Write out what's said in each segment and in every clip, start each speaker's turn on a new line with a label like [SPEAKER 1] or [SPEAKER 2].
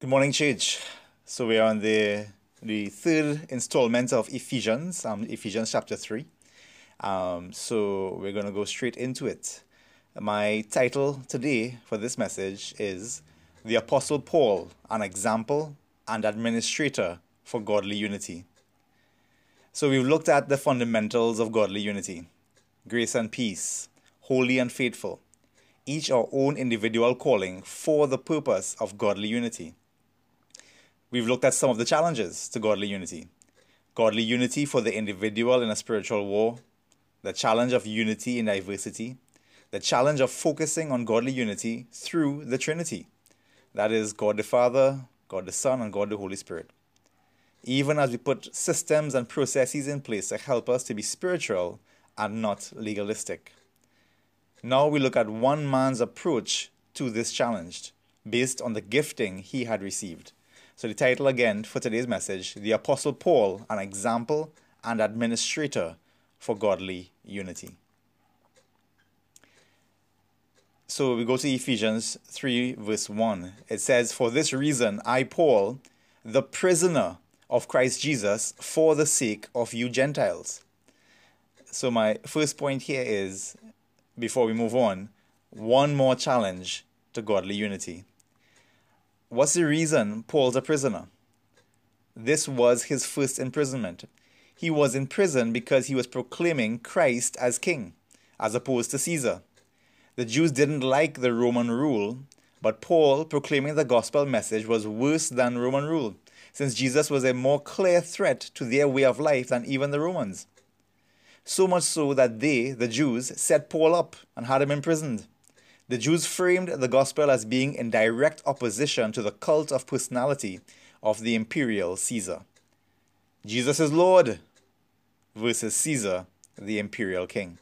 [SPEAKER 1] Good morning, church. So we are on the the third installment of Ephesians, um, Ephesians chapter three. Um, so we're gonna go straight into it. My title today for this message is "The Apostle Paul: An Example and Administrator for Godly Unity." So we've looked at the fundamentals of godly unity: grace and peace, holy and faithful, each our own individual calling for the purpose of godly unity. We've looked at some of the challenges to godly unity godly unity for the individual in a spiritual war, the challenge of unity in diversity, the challenge of focusing on godly unity through the Trinity that is, God the Father, God the Son, and God the Holy Spirit. Even as we put systems and processes in place to help us to be spiritual and not legalistic. Now we look at one man's approach to this challenge based on the gifting he had received. So, the title again for today's message The Apostle Paul, an example and administrator for godly unity. So, we go to Ephesians 3, verse 1. It says, For this reason, I, Paul, the prisoner of Christ Jesus, for the sake of you Gentiles. So, my first point here is before we move on, one more challenge to godly unity. What's the reason Paul's a prisoner? This was his first imprisonment. He was in prison because he was proclaiming Christ as king, as opposed to Caesar. The Jews didn't like the Roman rule, but Paul proclaiming the gospel message was worse than Roman rule, since Jesus was a more clear threat to their way of life than even the Romans. So much so that they, the Jews, set Paul up and had him imprisoned. The Jews framed the gospel as being in direct opposition to the cult of personality of the imperial Caesar. Jesus is Lord versus Caesar, the imperial king.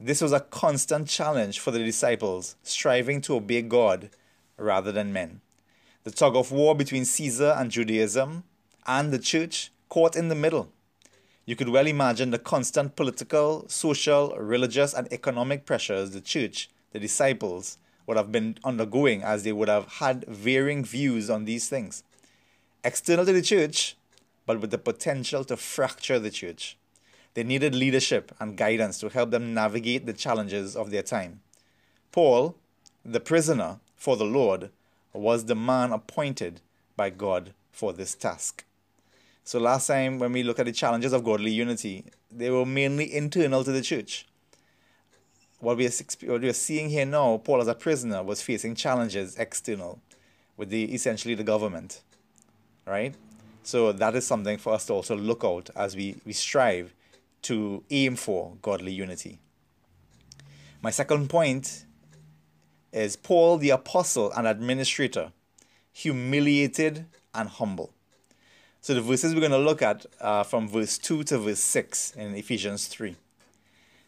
[SPEAKER 1] This was a constant challenge for the disciples, striving to obey God rather than men. The tug of war between Caesar and Judaism and the church caught in the middle. You could well imagine the constant political, social, religious, and economic pressures the church the disciples would have been undergoing as they would have had varying views on these things. External to the church, but with the potential to fracture the church. They needed leadership and guidance to help them navigate the challenges of their time. Paul, the prisoner for the Lord, was the man appointed by God for this task. So, last time when we look at the challenges of godly unity, they were mainly internal to the church what we, are, what we are seeing here now, Paul as a prisoner was facing challenges external with the essentially the government, right? So that is something for us to also look out as we, we strive to aim for godly unity. My second point is Paul the apostle and administrator, humiliated and humble. So the verses we're going to look at are from verse 2 to verse 6 in Ephesians 3.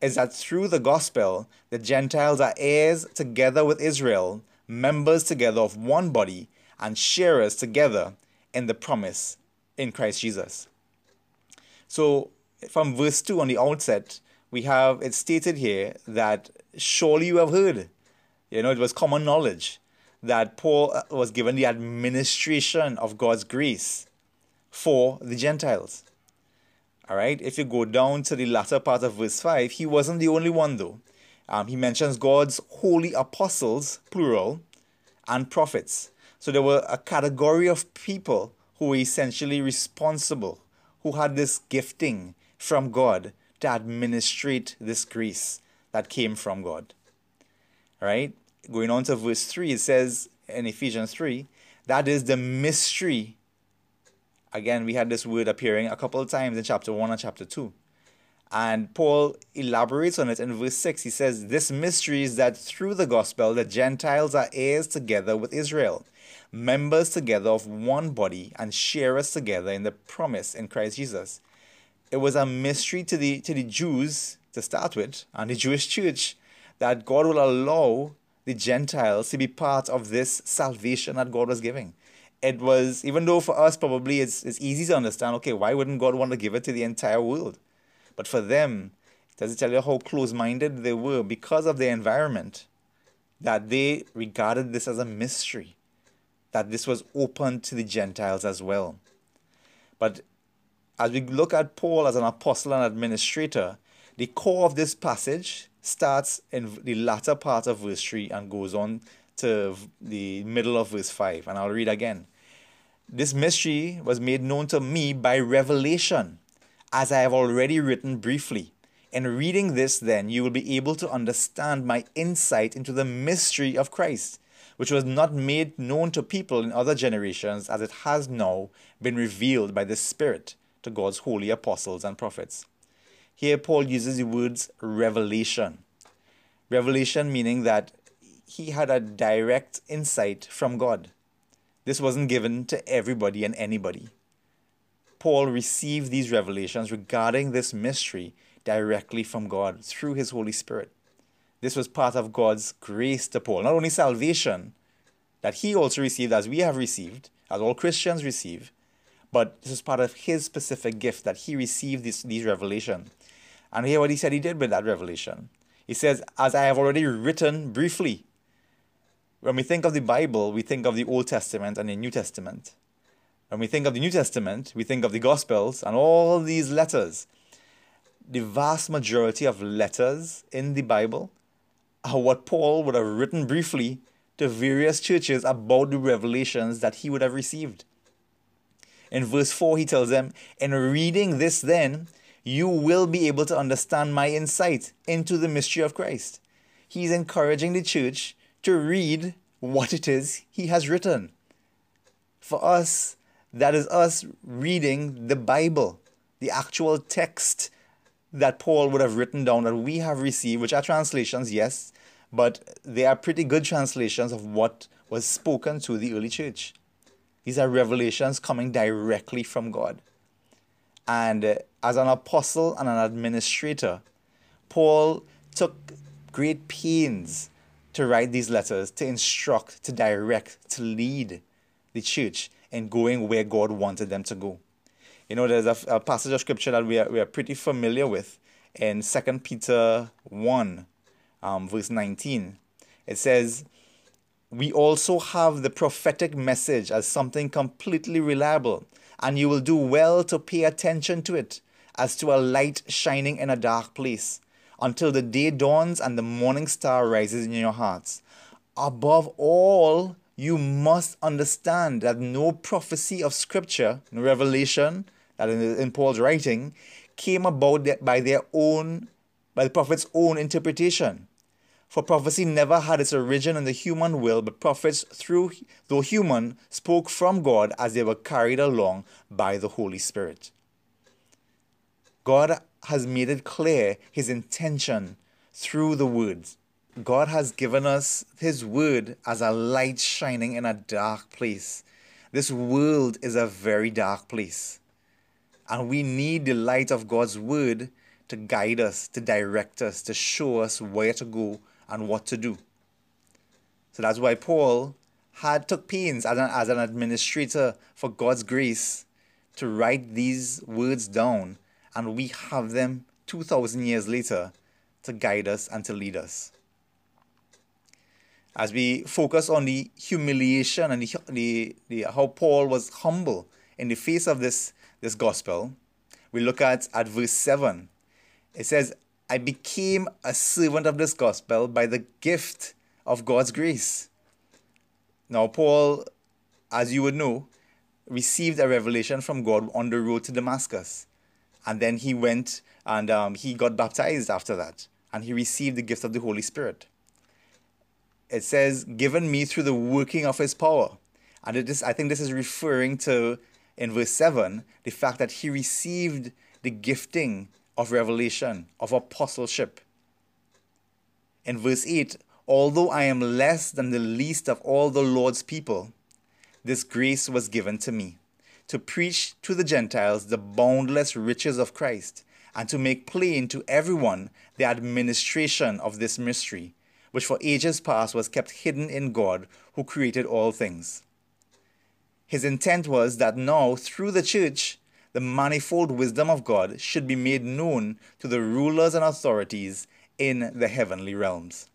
[SPEAKER 1] is that through the gospel, the Gentiles are heirs together with Israel, members together of one body, and sharers together in the promise in Christ Jesus. So, from verse 2 on the outset, we have it stated here that surely you have heard. You know, it was common knowledge that Paul uh, was given the administration of God's grace for the Gentiles. All right. If you go down to the latter part of verse 5, he wasn't the only one, though. Um, he mentions God's holy apostles, plural, and prophets. So there were a category of people who were essentially responsible, who had this gifting from God to administrate this grace that came from God. All right. Going on to verse 3, it says in Ephesians 3 that is the mystery Again, we had this word appearing a couple of times in chapter 1 and chapter 2. And Paul elaborates on it in verse 6. He says, This mystery is that through the gospel, the Gentiles are heirs together with Israel, members together of one body and sharers together in the promise in Christ Jesus. It was a mystery to the to the Jews to start with and the Jewish church that God will allow the Gentiles to be part of this salvation that God was giving. It was, even though for us probably it's, it's easy to understand, okay, why wouldn't God want to give it to the entire world? But for them, does it tell you how close minded they were because of their environment? That they regarded this as a mystery, that this was open to the Gentiles as well. But as we look at Paul as an apostle and administrator, the core of this passage starts in the latter part of verse 3 and goes on to the middle of verse 5. And I'll read again. This mystery was made known to me by revelation, as I have already written briefly. In reading this, then, you will be able to understand my insight into the mystery of Christ, which was not made known to people in other generations, as it has now been revealed by the Spirit to God's holy apostles and prophets. Here, Paul uses the words revelation. Revelation meaning that he had a direct insight from God. This wasn't given to everybody and anybody. Paul received these revelations regarding this mystery directly from God through his Holy Spirit. This was part of God's grace to Paul. Not only salvation that he also received, as we have received, as all Christians receive, but this is part of his specific gift that he received this, these revelation. And hear what he said he did with that revelation. He says, As I have already written briefly. When we think of the Bible, we think of the Old Testament and the New Testament. When we think of the New Testament, we think of the Gospels and all these letters. The vast majority of letters in the Bible are what Paul would have written briefly to various churches about the revelations that he would have received. In verse 4, he tells them, In reading this, then, you will be able to understand my insight into the mystery of Christ. He's encouraging the church to read what it is he has written. For us, that is us reading the Bible, the actual text that Paul would have written down that we have received, which are translations, yes, but they are pretty good translations of what was spoken to the early church. These are revelations coming directly from God. And uh, as an apostle and an administrator, Paul took great pains to write these letters, to instruct, to direct, to lead the church in going where God wanted them to go. You know, there's a, a passage of scripture that we are, we are pretty familiar with in 2 Peter 1, um, verse 19. It says, We also have the prophetic message as something completely reliable and you will do well to pay attention to it as to a light shining in a dark place until the day dawns and the morning star rises in your hearts. Above all, you must understand that no prophecy of scripture, no revelation that in, in Paul's writing, came about by their own, by the prophet's own interpretation. For prophecy never had its origin in the human will, but prophets, through though human, spoke from God as they were carried along by the Holy Spirit. God has made it clear his intention through the words. God has given us his word as a light shining in a dark place. This world is a very dark place. And we need the light of God's word to guide us, to direct us, to show us where to go and what to do. So that's why Paul had took pains as an, as an administrator for God's grace to write these words down, and we have them 2,000 years later to guide us and to lead us. As we focus on the humiliation and the, the, the, how Paul was humble in the face of this, this gospel, we look at, at verse 7. It says, I became a servant of this gospel by the gift of God's grace. Now, Paul, as you would know, received a revelation from God on the road to Damascus. And then he went and um, he got baptized after that. And he received the gift of the Holy Spirit. It says, given me through the working of his power. And it is, I think this is referring to, in verse 7, the fact that he received the gifting of revelation, of apostleship. In verse 8, although I am less than the least of all the Lord's people, this grace was given to me to preach to the Gentiles the boundless riches of Christ, and to make plain to everyone the administration of this mystery, which for ages past was kept hidden in God who created all things. His intent was that now, through the church, the manifold wisdom of God should be made known to the rulers and authorities in the heavenly realms.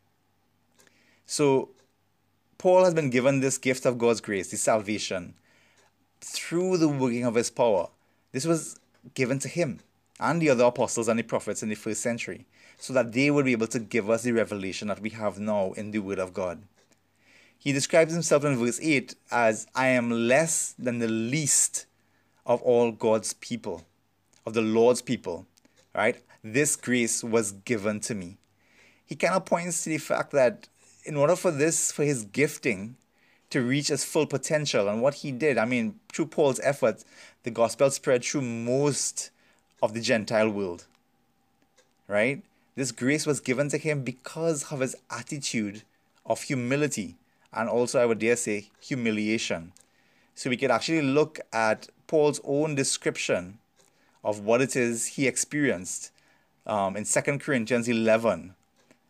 [SPEAKER 1] So, Paul has been given this gift of God's grace, the salvation, through the working of his power. This was given to him and the other apostles and the prophets in the first century, so that they would be able to give us the revelation that we have now in the Word of God. He describes himself in verse 8 as, I am less than the least of all God's people, of the Lord's people, right? This grace was given to me. He kind of points to the fact that in order for this, for his gifting to reach his full potential and what he did, I mean, through Paul's efforts, the gospel spread through most of the Gentile world, right? This grace was given to him because of his attitude of humility and also, I would dare say, humiliation. So we could actually look at Paul's own description of what it is he experienced um, in 2 Corinthians 11.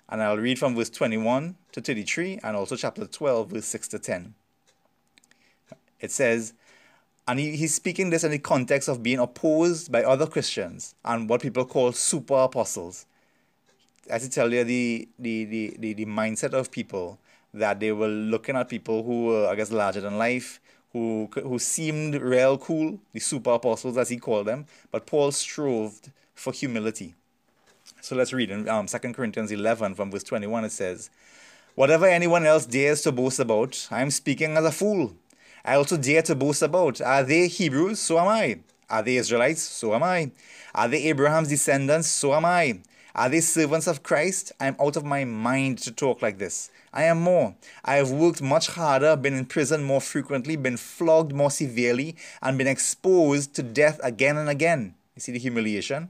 [SPEAKER 1] And I'll read from verse 21 to 33 and also chapter 12, verse 6 to 10. It says, and he, he's speaking this in the context of being opposed by other Christians and what people call super apostles. As I tell you, the, the, the, the, the mindset of people that they were looking at people who were, I guess, larger than life, who who seemed real cool, the super apostles as he called them. But Paul strove for humility. So let's read in um, 2 Corinthians 11 from verse 21. It says, Whatever anyone else dares to boast about, I am speaking as a fool. I also dare to boast about. Are they Hebrews? So am I. Are they Israelites? So am I. Are they Abraham's descendants? So am I. Are they servants of Christ? I am out of my mind to talk like this. I am more. I have worked much harder, been in prison more frequently, been flogged more severely, and been exposed to death again and again. You see the humiliation?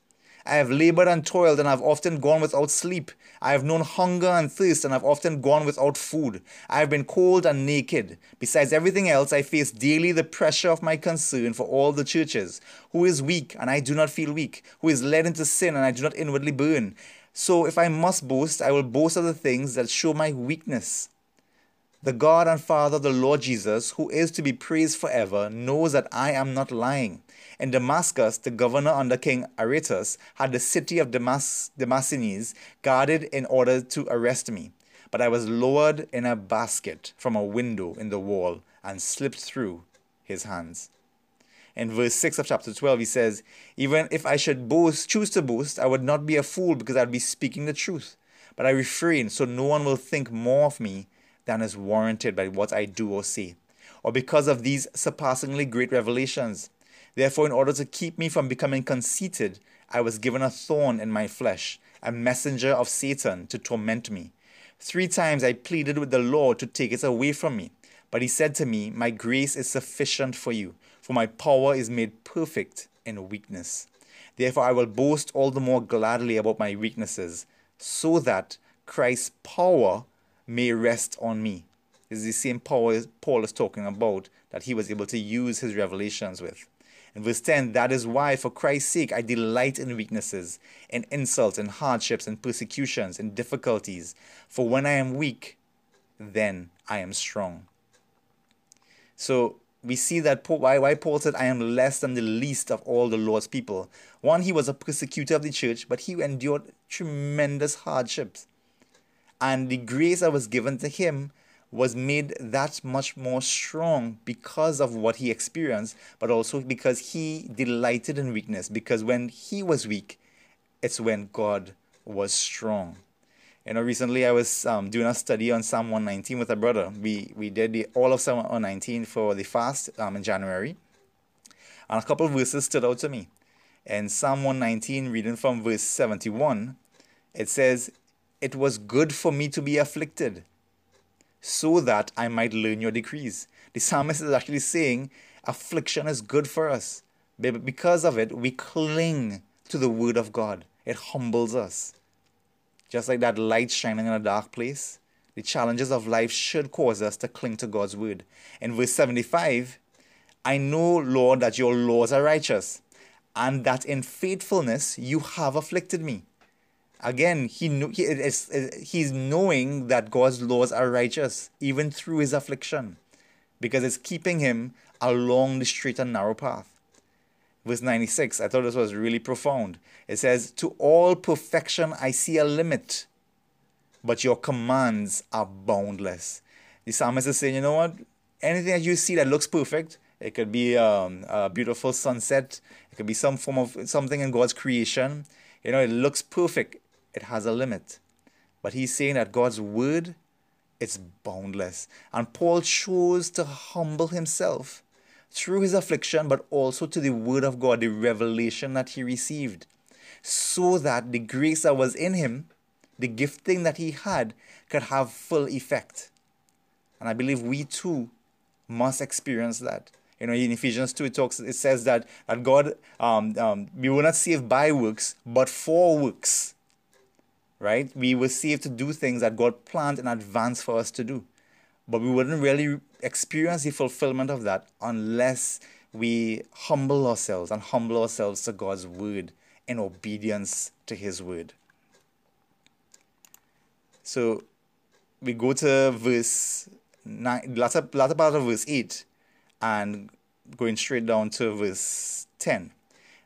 [SPEAKER 1] I have labored and toiled, and I've often gone without sleep. I have known hunger and thirst, and I've often gone without food. I have been cold and naked. Besides everything else, I face daily the pressure of my concern for all the churches. Who is weak, and I do not feel weak? Who is led into sin, and I do not inwardly burn? So if I must boast, I will boast of the things that show my weakness. The God and Father the Lord Jesus, who is to be praised forever, knows that I am not lying. In Damascus, the governor under King Aretas had the city of Damas- Damascenes guarded in order to arrest me. But I was lowered in a basket from a window in the wall and slipped through his hands in verse 6 of chapter 12, he says, Even if I should boast, choose to boast, I would not be a fool because I'd be speaking the truth. But I refrain so no one will think more of me than is warranted by what I do or say, or because of these surpassingly great revelations. Therefore, in order to keep me from becoming conceited, I was given a thorn in my flesh, a messenger of Satan to torment me. Three times I pleaded with the Lord to take it away from me. But he said to me, My grace is sufficient for you for my power is made perfect in weakness. Therefore, I will boast all the more gladly about my weaknesses, so that Christ's power may rest on me. Is the same power Paul is talking about that he was able to use his revelations with. In verse 10, that is why, for Christ's sake, I delight in weaknesses, in insults, in hardships, in persecutions, in difficulties. For when I am weak, then I am strong. So, we see that Paul, why, why Paul said, I am less than the least of all the Lord's people. One, he was a persecutor of the church, but he endured tremendous hardships. And the grace that was given to him was made that much more strong because of what he experienced, but also because he delighted in weakness. Because when he was weak, it's when God was strong. You know, recently I was um, doing a study on Psalm 119 with a brother. We we did the, all of Psalm 119 for the fast um, in January, and a couple of verses stood out to me. In Psalm 119, reading from verse 71, it says, It was good for me to be afflicted, so that I might learn your decrees. The psalmist is actually saying affliction is good for us. Because of it, we cling to the word of God. It humbles us. Just like that light shining in a dark place, the challenges of life should cause us to cling to God's word. In verse 75, I know, Lord, that your laws are righteous, and that in faithfulness you have afflicted me. Again, he, he is, he's knowing that God's laws are righteous, even through his affliction, because it's keeping him along the straight and narrow path. Verse 96, I thought this was really profound. It says, To all perfection I see a limit but your commands are boundless. The psalmist is saying, you know what? Anything that you see that looks perfect, it could be um, a beautiful sunset, it could be some form of something in God's creation. You know, it looks perfect. It has a limit. But he's saying that God's word is boundless. And Paul chose to humble himself through his affliction, but also to the word of God, the revelation that he received, so that the grace that was in him the gifting that he had could have full effect. And I believe we too must experience that. You know, in Ephesians 2, it talks, it says that, that God, um, um, we were not saved by works, but for works. Right? We were saved to do things that God planned in advance for us to do. But we wouldn't really experience the fulfillment of that unless we humble ourselves and humble ourselves to God's word in obedience to his word. So we go to verse nine, latter, latter part of verse 8 and going straight down to verse 10.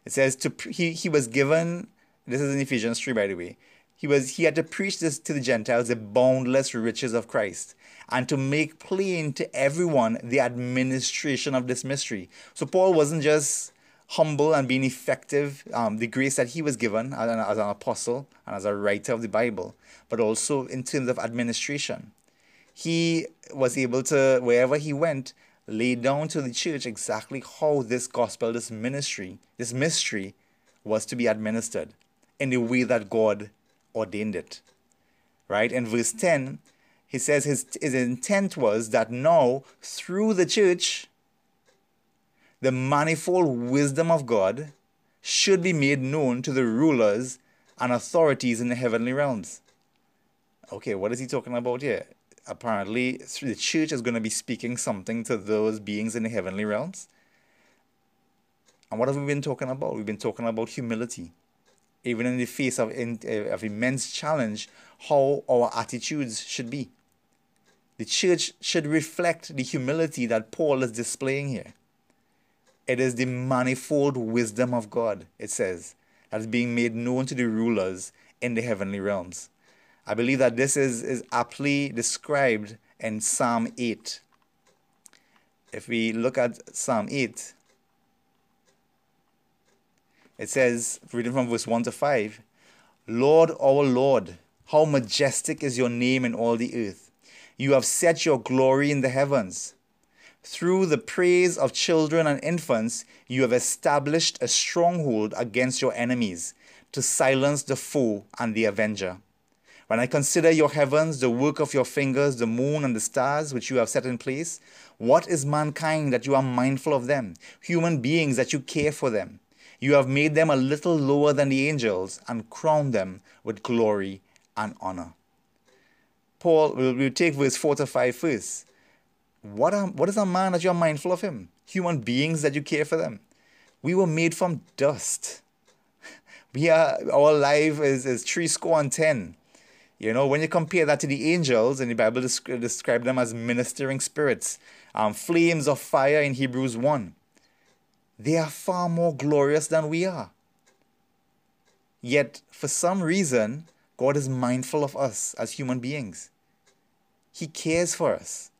[SPEAKER 1] It says, to he, he was given, this is in Ephesians 3, by the way. He was he had to preach this to the Gentiles the boundless riches of Christ and to make plain to everyone the administration of this mystery. So Paul wasn't just humble and being effective, um, the grace that he was given as an, as an apostle and as a writer of the Bible, but also in terms of administration. He was able to, wherever he went, lay down to the church exactly how this gospel, this ministry, this mystery was to be administered in the way that God ordained it. Right? In verse 10, he says his, his intent was that now, through the church, the manifold wisdom of God should be made known to the rulers and authorities in the heavenly realms. Okay, what is he talking about here? Apparently, the church is going to be speaking something to those beings in the heavenly realms. And what have we been talking about? We've been talking about humility. Even in the face of, in, eh, of immense challenge, how our attitudes should be. The church should reflect the humility that Paul is displaying here. It is the manifold wisdom of God, it says, that is being made known to the rulers in the heavenly realms. I believe that this is, is aptly described in Psalm 8. If we look at Psalm 8, it says, reading from verse 1 to 5, Lord, our Lord, how majestic is your name in all the earth. You have set your glory in the heavens. Through the praise of children and infants, you have established a stronghold against your enemies to silence the foe and the avenger. When I consider your heavens, the work of your fingers, the moon and the stars which you have set in place, what is mankind that you are mindful of them? Human beings that you care for them. You have made them a little lower than the angels and crowned them with glory and honor. Paul we'll take verse 4 to 5 first. What, are, what is a man that you're mindful of him? Human beings that you care for them. We were made from dust. We are, our life is, is three score and ten. You know, when you compare that to the angels, and the Bible describes describe them as ministering spirits, um, flames of fire in Hebrews 1, they are far more glorious than we are. Yet, for some reason, God is mindful of us as human beings. He cares for us.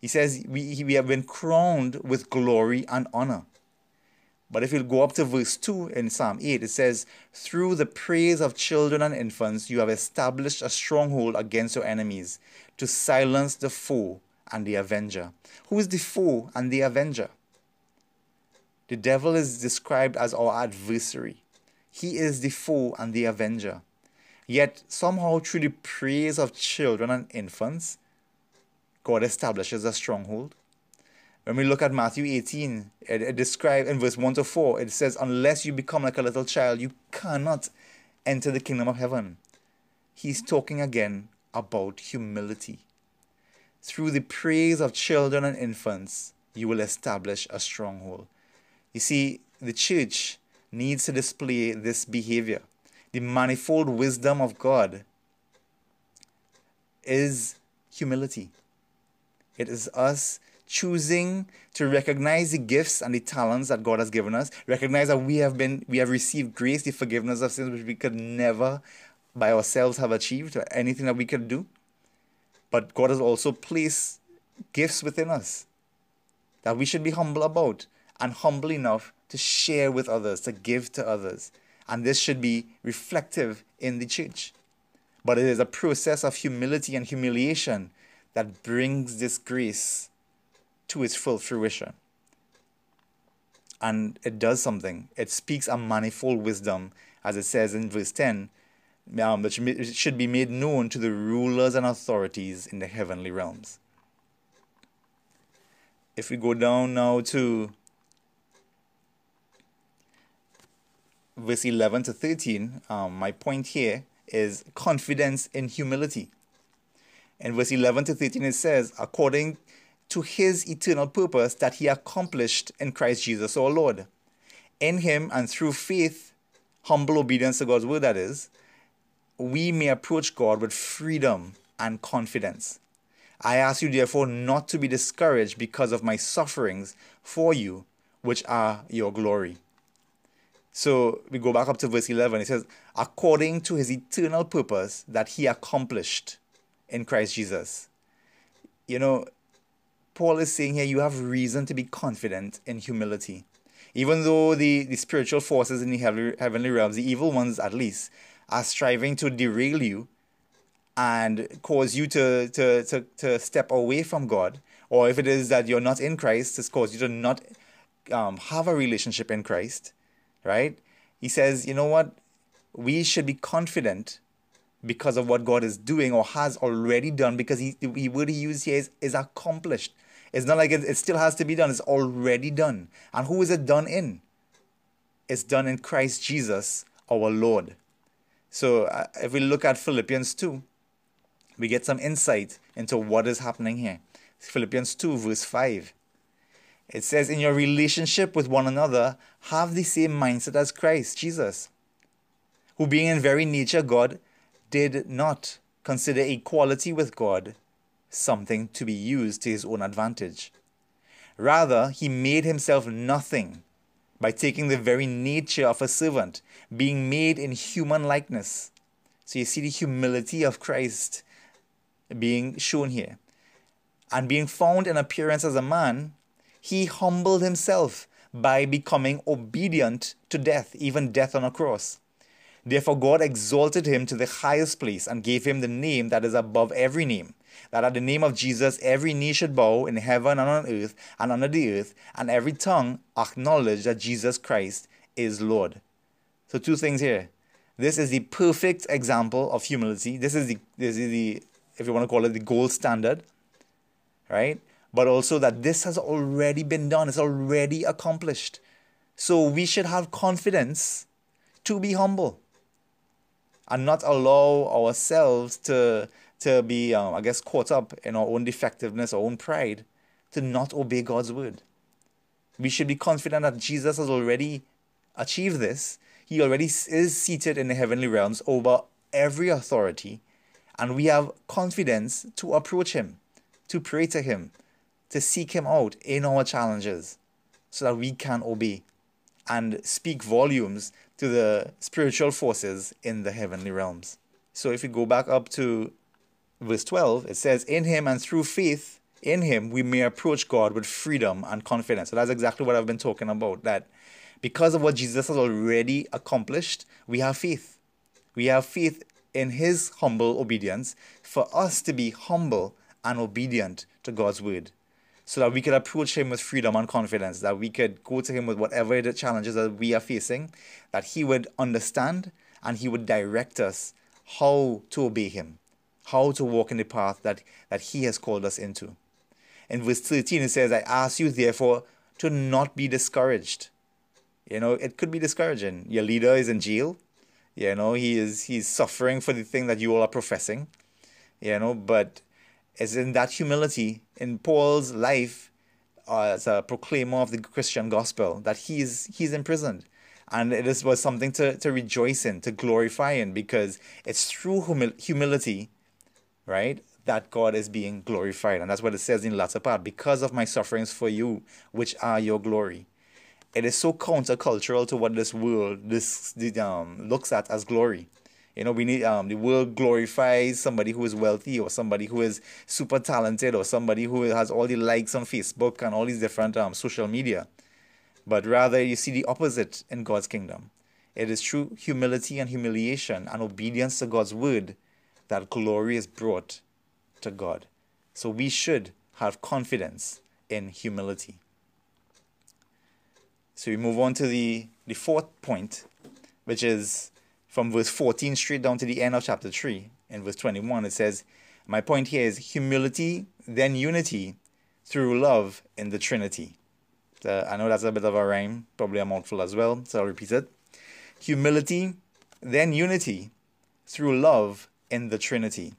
[SPEAKER 1] He says we, we have been crowned with glory and honor. But if you go up to verse 2 in Psalm 8, it says, Through the praise of children and infants, you have established a stronghold against your enemies to silence the foe and the avenger. Who is the foe and the avenger? The devil is described as our adversary. He is the foe and the avenger. Yet, somehow, through the praise of children and infants, God establishes a stronghold. When we look at Matthew 18, it, it describes in verse 1 to 4, it says, Unless you become like a little child, you cannot enter the kingdom of heaven. He's talking again about humility. Through the praise of children and infants, you will establish a stronghold. You see, the church needs to display this behavior. The manifold wisdom of God is humility. It is us choosing to recognize the gifts and the talents that God has given us, recognize that we have been we have received grace, the forgiveness of sins which we could never by ourselves have achieved or anything that we could do. But God has also placed gifts within us that we should be humble about and humble enough to share with others, to give to others. And this should be reflective in the church. But it is a process of humility and humiliation that brings this grace to its full fruition. And it does something. It speaks a manifold wisdom, as it says in verse 10, um, which should be made known to the rulers and authorities in the heavenly realms. If we go down now to verse 11 to 13, um, my point here is confidence in humility. In verse 11 to 13, it says, according to his eternal purpose that he accomplished in Christ Jesus our Lord. In him and through faith, humble obedience to God's word, that is, we may approach God with freedom and confidence. I ask you, therefore, not to be discouraged because of my sufferings for you, which are your glory. So we go back up to verse 11. It says, according to his eternal purpose that he accomplished in Christ Jesus. You know, Paul is saying here you have reason to be confident in humility. Even though the, the spiritual forces in the heavenly, realms, the evil ones at least, are striving to derail you and cause you to, to, to, to step away from God, or if it is that you're not in Christ, it's cause you to not um, have a relationship in Christ right? He says, you know what? We should be confident because of what God is doing or has already done because he, the word he used here is, is accomplished. It's not like it, it still has to be done, it's already done. And who is it done in? It's done in Christ Jesus, our Lord. So uh, if we look at Philippians 2, we get some insight into what is happening here. Philippians 2, verse 5. It says, in your relationship with one another, have the same mindset as Christ Jesus, who being in very nature God, did not consider equality with God something to be used to his own advantage. Rather, he made himself nothing by taking the very nature of a servant, being made in human likeness. So you see the humility of Christ being shown here. And being found in appearance as a man, he humbled himself by becoming obedient to death, even death on a cross. Therefore, God exalted him to the highest place and gave him the name that is above every name, that at the name of Jesus every knee should bow in heaven and on earth and under the earth, and every tongue acknowledge that Jesus Christ is Lord. So, two things here. This is the perfect example of humility. This is the, this is the if you want to call it the gold standard, right? But also that this has already been done, it's already accomplished. So we should have confidence to be humble and not allow ourselves to, to be, um, I guess, caught up in our own defectiveness, our own pride, to not obey God's word. We should be confident that Jesus has already achieved this. He already is seated in the heavenly realms over every authority, and we have confidence to approach Him, to pray to Him, to seek Him out in our challenges so that we can obey and speak volumes to the spiritual forces in the heavenly realms. So if we go back up to verse 12, it says, In Him and through faith in Him, we may approach God with freedom and confidence. So that's exactly what I've been talking about. That because of what Jesus has already accomplished, we have faith. We have faith in His humble obedience for us to be humble and obedient to God's word. So that we could approach Him with freedom and confidence, that we could go to Him with whatever the challenges that we are facing, that He would understand and He would direct us how to obey Him, how to walk in the path that, that He has called us into. In verse 13, it says, I ask you, therefore, to not be discouraged. You know, it could be discouraging. Your leader is in jail. You know, he is he's suffering for the thing that you all are professing. You know, but it's in that humility in Paul's life uh, as a proclaimer of the Christian gospel that he's he's imprisoned. And it is, was something to, to rejoice in, to glorify in, because it's through humil- humility, right, that God is being glorified. And that's what it says in the latter part because of my sufferings for you, which are your glory it is so countercultural to what this world this um looks at as glory. You know, we need um the world glorifies somebody who is wealthy or somebody who is super talented or somebody who has all the likes on Facebook and all these different um social media. But rather you see the opposite in God's kingdom. It is through humility and humiliation and obedience to God's word that glory is brought to God. So we should have confidence in humility. So we move on to the, the fourth point, which is from verse 14 straight down to the end of chapter 3. In verse 21, it says, My point here is humility, then unity through love in the Trinity. Uh, I know that's a bit of a rhyme, probably a mouthful as well, so I'll repeat it. Humility, then unity through love in the Trinity.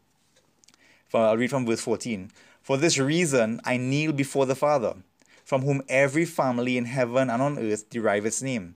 [SPEAKER 1] for, I'll read from verse 14. For this reason I kneel before the Father from whom every family in heaven and on earth derive its name.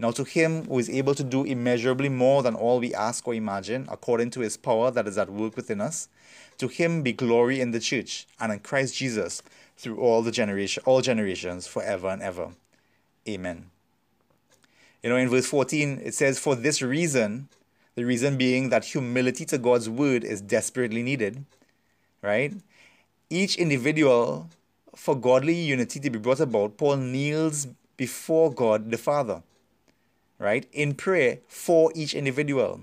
[SPEAKER 1] Now, to him who is able to do immeasurably more than all we ask or imagine, according to his power that is at work within us, to him be glory in the church and in Christ Jesus through all the generation, all generations, forever and ever. Amen. You know, in verse 14, it says, For this reason, the reason being that humility to God's word is desperately needed, right? Each individual, for godly unity to be brought about, Paul kneels before God the Father right, in prayer for each individual.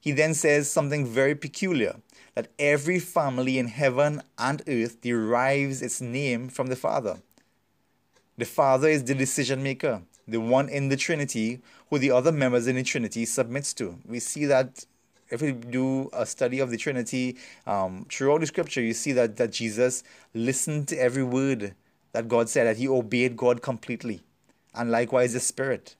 [SPEAKER 1] He then says something very peculiar that every family in heaven and earth derives its name from the Father. The Father is the decision maker, the one in the Trinity who the other members in the Trinity submits to. We see that if we do a study of the Trinity um, throughout the scripture, you see that, that Jesus listened to every word that God said, that he obeyed God completely. And likewise the Spirit.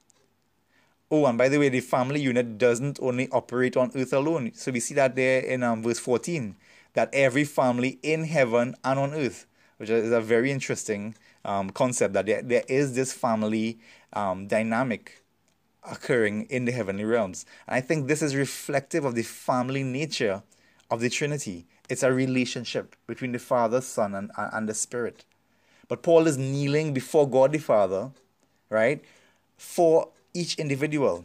[SPEAKER 1] Oh, and by the way, the family unit doesn't only operate on earth alone. So we see that there in um, verse 14, that every family in heaven and on earth, which is a very interesting um, concept, that there, there is this family um, dynamic occurring in the heavenly realms. And I think this is reflective of the family nature of the Trinity. It's a relationship between the Father, Son, and, and the Spirit. But Paul is kneeling before God the Father, right, for each individual.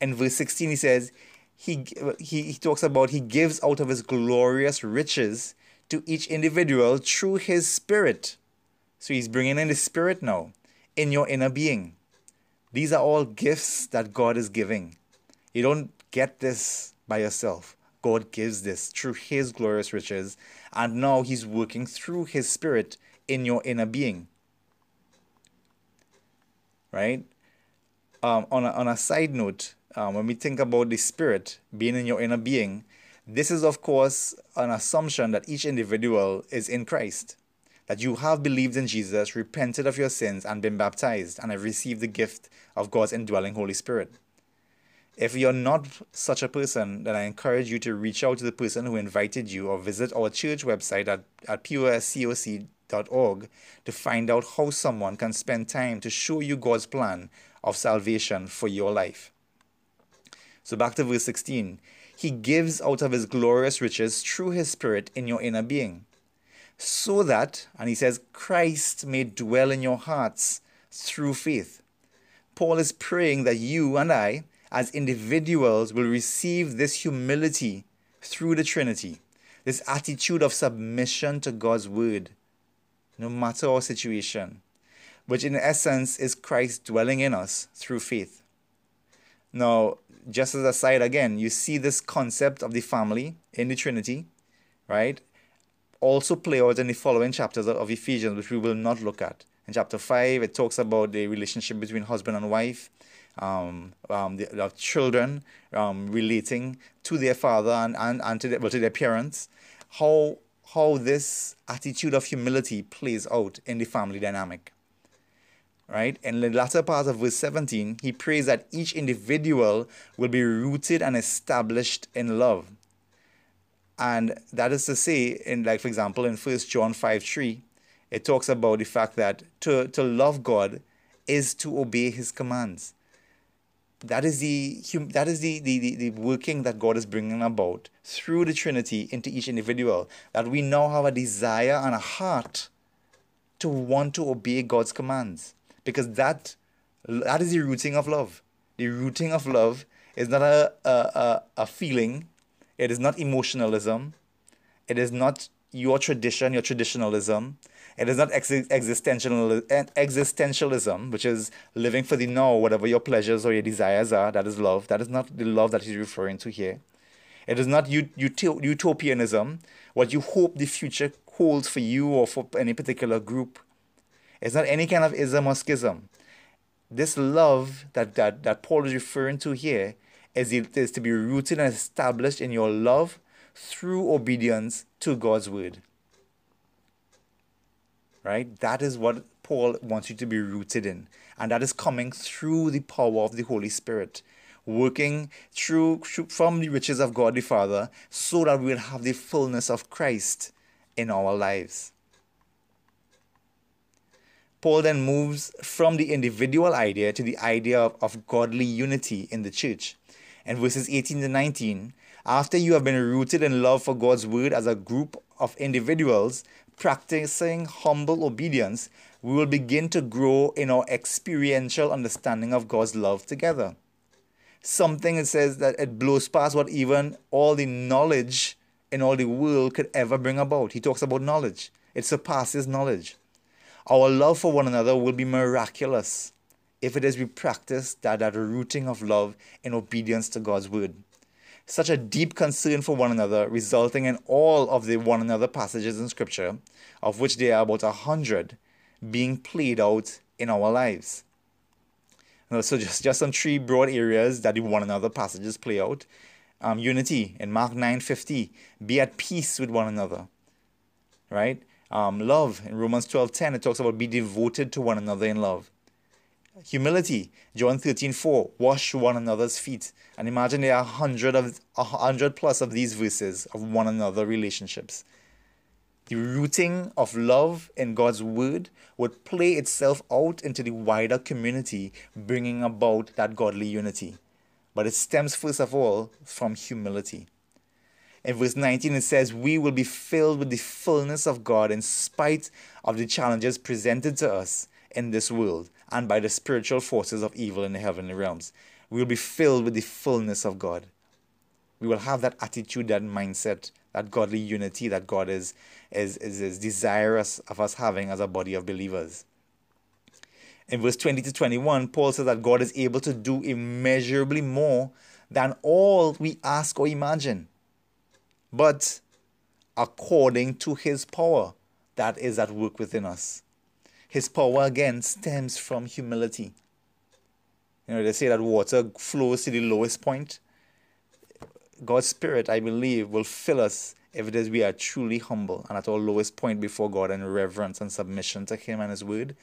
[SPEAKER 1] In verse 16, he says, he, he, he talks about he gives out of his glorious riches to each individual through his spirit. So he's bringing in the spirit now in your inner being. These are all gifts that God is giving. You don't get this by yourself. God gives this through his glorious riches, and now he's working through his spirit in your inner being. Right? Um, on, a, on a side note, um, when we think about the spirit being in your inner being, this is, of course, an assumption that each individual is in Christ. That you have believed in Jesus, repented of your sins, and been baptized, and have received the gift of God's indwelling Holy Spirit. If you're not such a person, then I encourage you to reach out to the person who invited you or visit our church website at, at poscoc.org to find out how someone can spend time to show you God's plan of salvation for your life. So back to verse 16. He gives out of his glorious riches through his spirit in your inner being. So that, and he says, Christ may dwell in your hearts through faith. Paul is praying that you and I, as individuals, will receive this humility through the Trinity, this attitude of submission to God's word, no matter our situation, which in essence is Christ dwelling in us through faith. Now, just as a side again, you see this concept of the family in the Trinity, right? Also play out in the following chapters of Ephesians, which we will not look at. In chapter 5, it talks about the relationship between husband and wife, um, um, the, the children um, relating to their father and, and, and to, their, well, to their parents, how, how this attitude of humility plays out in the family dynamic. Right? In the latter part of verse 17, he prays that each individual will be rooted and established in love. And that is to say, in like for example, in 1 John 5 3, it talks about the fact that to, to love God is to obey his commands. That is the that is the, the, the working that God is bringing about through the Trinity into each individual. That we now have a desire and a heart to want to obey God's commands. Because that that is the rooting of love. The rooting of love is not a, a, a, a feeling, it is not emotionalism, it is not your tradition, your traditionalism, it is not ex- existential, existentialism, which is living for the now, whatever your pleasures or your desires are. That is love. That is not the love that he's referring to here. It is not ut- utopianism, what you hope the future holds for you or for any particular group. It's not any kind of ism or schism. This love that, that, that Paul is referring to here is, is to be rooted and established in your love through obedience to God's word right? That is what Paul wants you to be rooted in. And that is coming through the power of the Holy Spirit, working through, through from the riches of God the Father, so that we'll have the fullness of Christ in our lives. Paul then moves from the individual idea to the idea of, of godly unity in the church. And verses 18 to 19, after you have been rooted in love for God's word as a group of individuals, practicing humble obedience, we will begin to grow in our experiential understanding of God's love together. Something that says that it blows past what even all the knowledge in all the world could ever bring about. He talks about knowledge, it surpasses knowledge. Our love for one another will be miraculous if it is we practice that, that rooting of love in obedience to God's word such a deep concern for one another, resulting in all of the one another passages in Scripture, of which there are about a hundred, being played out in our lives. So just, just some three broad areas that the one another passages play out. Um, unity in Mark 9:50, be at peace with one another. Right? Um, love in Romans 12:10, it talks about be devoted to one another in love. Humility, John 13, 4, wash one another's feet. And imagine there are a hundred of a hundred plus of these verses of one another relationships. The rooting of love in God's word would play itself out into the wider community, bringing about that godly unity. But it stems first of all from humility. In verse 19, it says, We will be filled with the fullness of God in spite of the challenges presented to us in this world and by the spiritual forces of evil in the heavenly realms. We will be filled with the fullness of God. We will have that attitude, that mindset, that godly unity that God is, is, is, is desirous of us having as a body of believers. In verse 20 to 21, Paul says that God is able to do immeasurably more than all we ask or imagine, but according to his power that is at work within us. His power again stems from humility. You know, they say that water flows to the lowest point. God's Spirit, I believe, will fill us if it is we are truly humble and at our lowest point before God in reverence and submission to Him and His Word,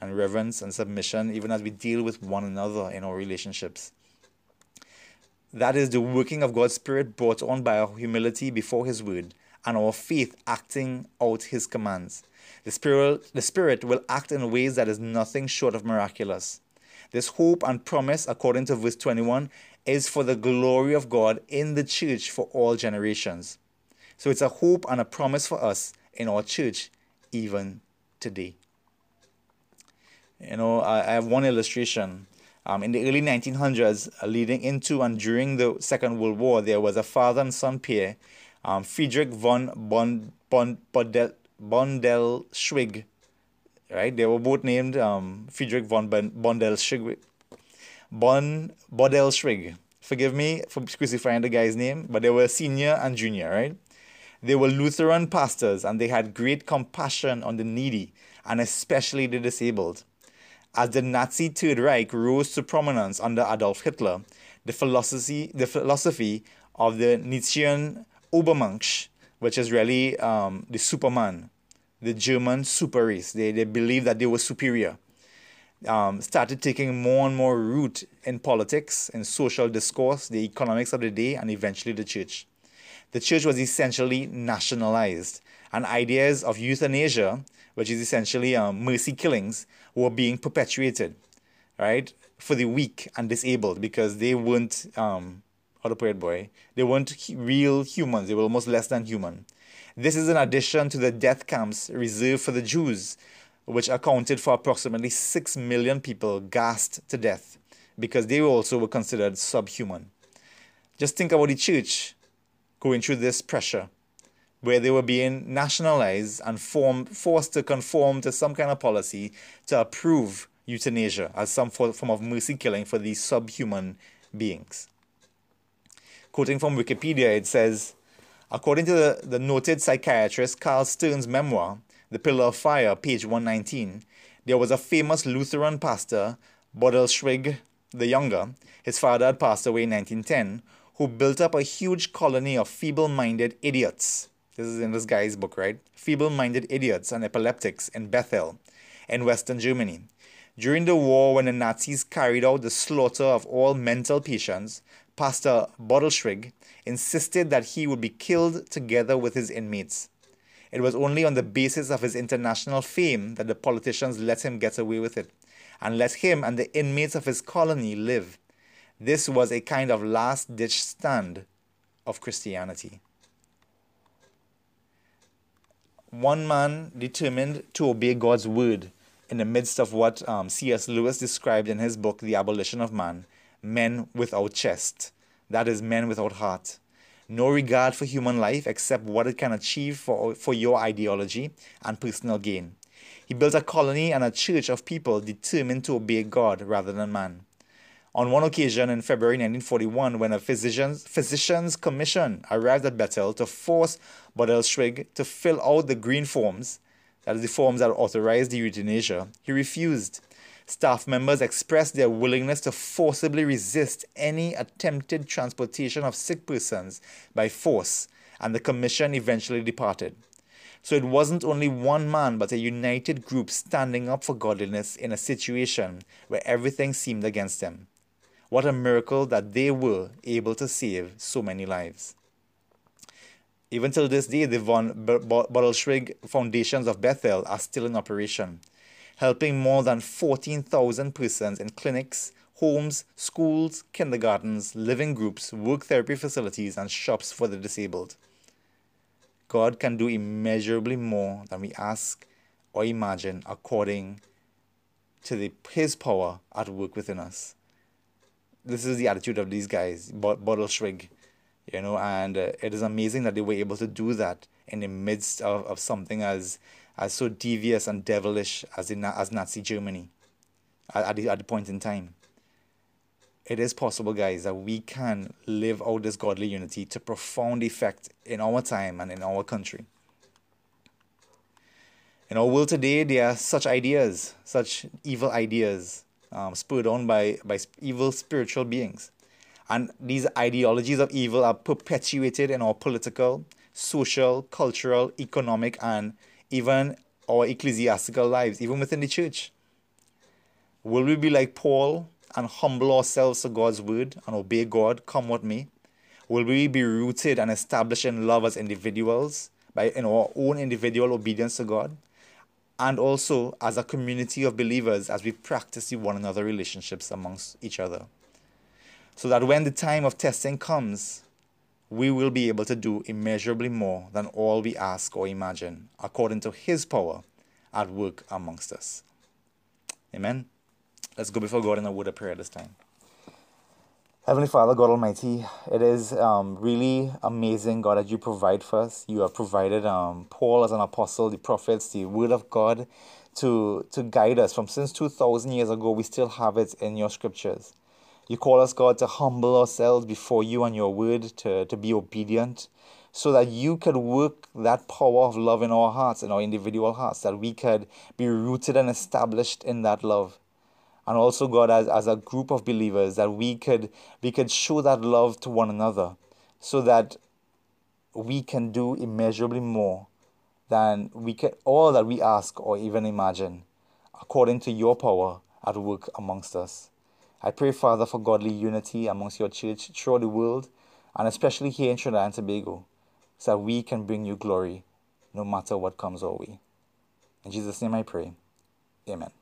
[SPEAKER 1] and reverence and submission even as we deal with one another in our relationships. That is the working of God's Spirit brought on by our humility before His Word and our faith acting out His commands. The Spirit, the Spirit will act in ways that is nothing short of miraculous. This hope and promise, according to verse 21, is for the glory of God in the church for all generations. So it's a hope and a promise for us in our church even today. You know, I, I have one illustration. Um, in the early 1900s, uh, leading into and during the Second World War, there was a father and son pair, um, Friedrich von bon, bon, Bodel, Bondel Schwig. Right? They were both named um, Friedrich von Bondel Schwig. Bon Bodel Schwig. Forgive me for crucifying the guy's name, but they were senior and junior, right? They were Lutheran pastors and they had great compassion on the needy and especially the disabled. As the Nazi Third Reich rose to prominence under Adolf Hitler, the philosophy, the philosophy of the Nietzschean Übermensch, which is really um, the Superman, the German super race, they, they believed that they were superior, um, started taking more and more root in politics, in social discourse, the economics of the day, and eventually the church. The church was essentially nationalized, and ideas of euthanasia, which is essentially um, mercy killings, were being perpetuated, right, for the weak and disabled because they weren't, um, how to put it, boy, they weren't real humans. They were almost less than human. This is in addition to the death camps reserved for the Jews, which accounted for approximately 6 million people gassed to death because they also were considered subhuman. Just think about the church going through this pressure where they were being nationalized and form, forced to conform to some kind of policy to approve euthanasia as some form of mercy killing for these subhuman beings. Quoting from Wikipedia, it says, according to the, the noted psychiatrist Karl Stern's memoir, The Pillar of Fire, page 119, there was a famous Lutheran pastor, Bodelschwingh the Younger. His father had passed away in 1910, who built up a huge colony of feeble minded idiots. This is in this guy's book, right? Feeble minded idiots and epileptics in Bethel, in Western Germany. During the war, when the Nazis carried out the slaughter of all mental patients, Pastor Bodelschwingh insisted that he would be killed together with his inmates. It was only on the basis of his international fame that the politicians let him get away with it, and let him and the inmates of his colony live. This was a kind of last ditch stand of Christianity. One man determined to obey God's word in the midst of what um, C.S. Lewis described in his book, The Abolition of Man men without chest, that is, men without heart. No regard for human life except what it can achieve for, for your ideology and personal gain. He built a colony and a church of people determined to obey God rather than man. On one occasion in February 1941, when a physician's, physician's commission arrived at Bethel to force Bodelschwingh to fill out the green forms, that is, the forms that authorized the euthanasia, he refused. Staff members expressed their willingness to forcibly resist any attempted transportation of sick persons by force, and the commission eventually departed. So it wasn't only one man, but a united group standing up for godliness in a situation where everything seemed against them. What a miracle that they were able to save so many lives. Even till this day, the von Bodelschwingh Foundations of Bethel are still in operation, helping more than 14,000 persons in clinics, homes, schools, kindergartens, living groups, work therapy facilities, and shops for the disabled. God can do immeasurably more than we ask or imagine according to the, His power at work within us this is the attitude of these guys, Bottle Bodelschwingh, you know, and uh, it is amazing that they were able to do that in the midst of, of something as as so devious and devilish as in as Nazi Germany at, at, the, at the point in time. It is possible, guys, that we can live out this godly unity to profound effect in our time and in our country. In our world today, there are such ideas, such evil ideas, um, spurred on by, by evil spiritual beings. And these ideologies of evil are perpetuated in our political, social, cultural, economic, and even our ecclesiastical lives, even within the church. Will we be like Paul and humble ourselves to God's word and obey God, come what may? Will we be rooted and established in love as individuals by in our own individual obedience to God? And also as a community of believers as we practice the one another relationships amongst each other. So that when the time of testing comes, we will be able to do immeasurably more than all we ask or imagine, according to His power at work amongst us. Amen. Let's go before God in a word of prayer this time.
[SPEAKER 2] Heavenly Father, God Almighty, it is um, really amazing, God, that you provide for us. You have provided um, Paul as an apostle, the prophets, the Word of God to, to guide us. From since 2,000 years ago, we still have it in your scriptures. You call us, God, to humble ourselves before you and your Word, to, to be obedient, so that you could work that power of love in our hearts, in our individual hearts, that we could be rooted and established in that love and also god as, as a group of believers that we could we could show that love to one another so that we can do immeasurably more than we can all that we ask or even imagine according to your power at work amongst us. I pray father for godly unity amongst your church throughout the world and especially here in trinidad and tobago so that we can bring you glory no matter what comes our way. In jesus name i pray. Amen